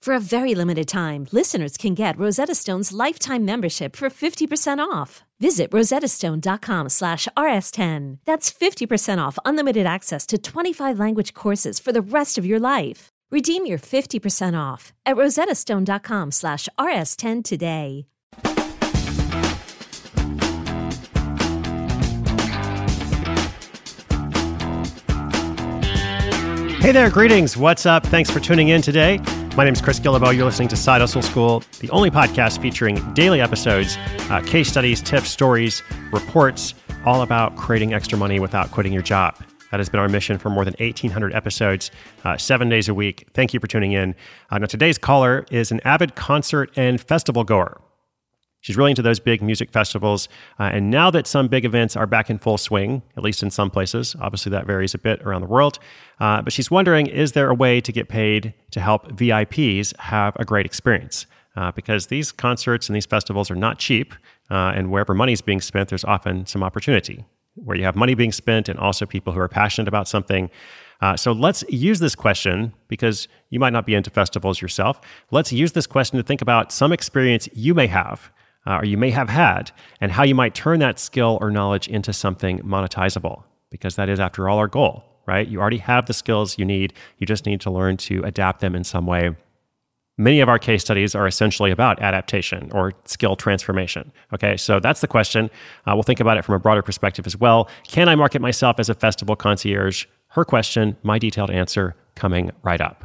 For a very limited time, listeners can get Rosetta Stone's lifetime membership for 50% off. Visit rosettastone.com slash rs10. That's 50% off unlimited access to 25 language courses for the rest of your life. Redeem your 50% off at rosettastone.com slash rs10 today. Hey there, greetings. What's up? Thanks for tuning in today. My name is Chris Guillebeau. You're listening to Side Hustle School, the only podcast featuring daily episodes, uh, case studies, tips, stories, reports, all about creating extra money without quitting your job. That has been our mission for more than 1,800 episodes, uh, seven days a week. Thank you for tuning in. Uh, now, today's caller is an avid concert and festival goer. She's really into those big music festivals. Uh, and now that some big events are back in full swing, at least in some places, obviously that varies a bit around the world, uh, but she's wondering is there a way to get paid to help VIPs have a great experience? Uh, because these concerts and these festivals are not cheap, uh, and wherever money is being spent, there's often some opportunity where you have money being spent and also people who are passionate about something. Uh, so let's use this question because you might not be into festivals yourself. Let's use this question to think about some experience you may have uh, or you may have had, and how you might turn that skill or knowledge into something monetizable, because that is, after all, our goal, right? You already have the skills you need, you just need to learn to adapt them in some way. Many of our case studies are essentially about adaptation or skill transformation. Okay, so that's the question. Uh, we'll think about it from a broader perspective as well. Can I market myself as a festival concierge? Her question, my detailed answer coming right up.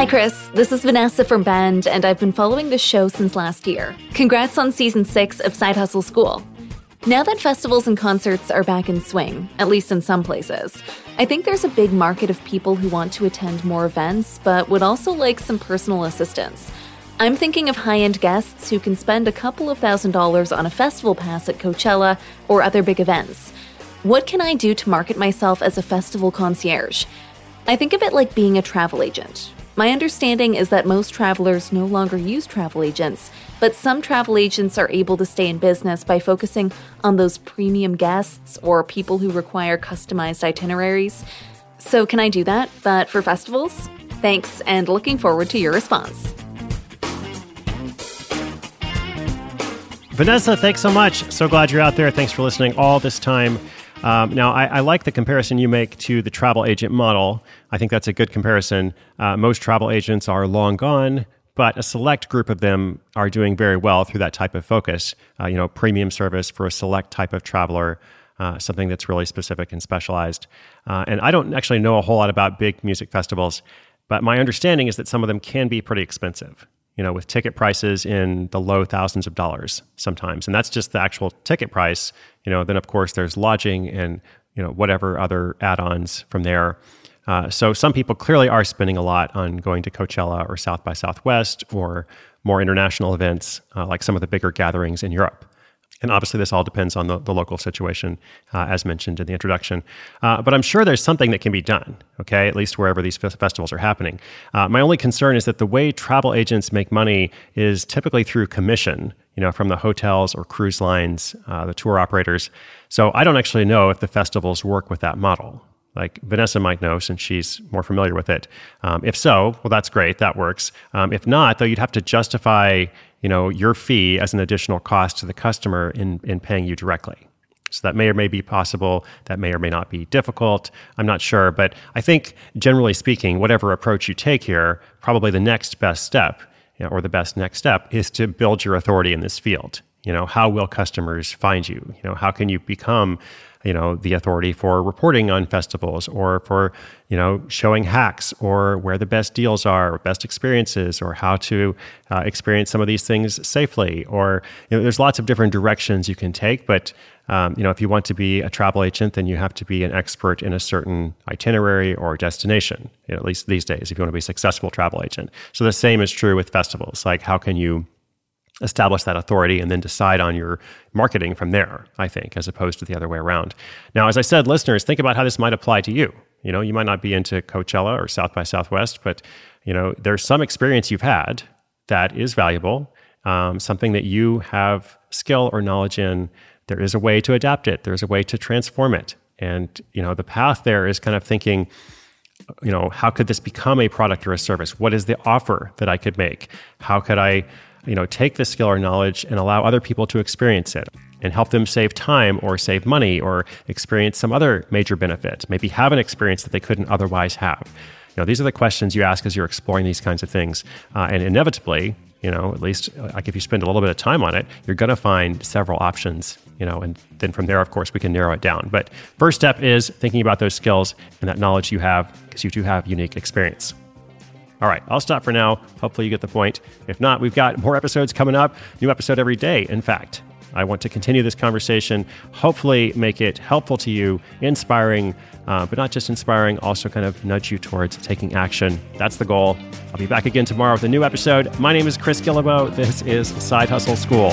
Hi, Chris. This is Vanessa from Bend, and I've been following the show since last year. Congrats on season six of Side Hustle School. Now that festivals and concerts are back in swing, at least in some places, I think there's a big market of people who want to attend more events but would also like some personal assistance. I'm thinking of high end guests who can spend a couple of thousand dollars on a festival pass at Coachella or other big events. What can I do to market myself as a festival concierge? I think of it like being a travel agent. My understanding is that most travelers no longer use travel agents, but some travel agents are able to stay in business by focusing on those premium guests or people who require customized itineraries. So, can I do that, but for festivals? Thanks, and looking forward to your response. Vanessa, thanks so much. So glad you're out there. Thanks for listening all this time. Um, now, I, I, like the comparison you make to the travel agent model. I think that's a good comparison. Uh, most travel agents are long gone, but a select group of them are doing very well through that type of focus. Uh, you know, premium service for a select type of traveler, uh, something that's really specific and specialized. Uh, and I don't actually know a whole lot about big music festivals. But my understanding is that some of them can be pretty expensive, you know, with ticket prices in the low thousands of dollars sometimes. And that's just the actual ticket price. You know, then of course there's lodging and, you know, whatever other add ons from there. Uh, so some people clearly are spending a lot on going to Coachella or South by Southwest or more international events uh, like some of the bigger gatherings in Europe. And obviously, this all depends on the, the local situation, uh, as mentioned in the introduction. Uh, but I'm sure there's something that can be done, okay, at least wherever these f- festivals are happening. Uh, my only concern is that the way travel agents make money is typically through commission, you know, from the hotels or cruise lines, uh, the tour operators. So I don't actually know if the festivals work with that model. Like Vanessa might know since she's more familiar with it. Um, if so, well, that's great. That works. Um, if not, though, you'd have to justify, you know, your fee as an additional cost to the customer in in paying you directly. So that may or may be possible. That may or may not be difficult. I'm not sure, but I think generally speaking, whatever approach you take here, probably the next best step, you know, or the best next step, is to build your authority in this field. You know, how will customers find you? You know, how can you become you know the authority for reporting on festivals or for you know showing hacks or where the best deals are or best experiences or how to uh, experience some of these things safely or you know, there's lots of different directions you can take but um, you know if you want to be a travel agent then you have to be an expert in a certain itinerary or destination you know, at least these days if you want to be a successful travel agent. So the same is true with festivals. Like how can you establish that authority and then decide on your marketing from there, I think, as opposed to the other way around. Now, as I said, listeners, think about how this might apply to you. You know, you might not be into Coachella or South by Southwest, but, you know, there's some experience you've had that is valuable, um, something that you have skill or knowledge in. There is a way to adapt it, there's a way to transform it. And, you know, the path there is kind of thinking, you know, how could this become a product or a service? What is the offer that I could make? How could I you know, take the skill or knowledge and allow other people to experience it and help them save time or save money or experience some other major benefit, maybe have an experience that they couldn't otherwise have. You know, these are the questions you ask as you're exploring these kinds of things. Uh, and inevitably, you know, at least uh, like if you spend a little bit of time on it, you're going to find several options, you know, and then from there, of course, we can narrow it down. But first step is thinking about those skills and that knowledge you have because you do have unique experience. All right, I'll stop for now. Hopefully, you get the point. If not, we've got more episodes coming up, new episode every day, in fact. I want to continue this conversation, hopefully, make it helpful to you, inspiring, uh, but not just inspiring, also kind of nudge you towards taking action. That's the goal. I'll be back again tomorrow with a new episode. My name is Chris Guillebeau. This is Side Hustle School.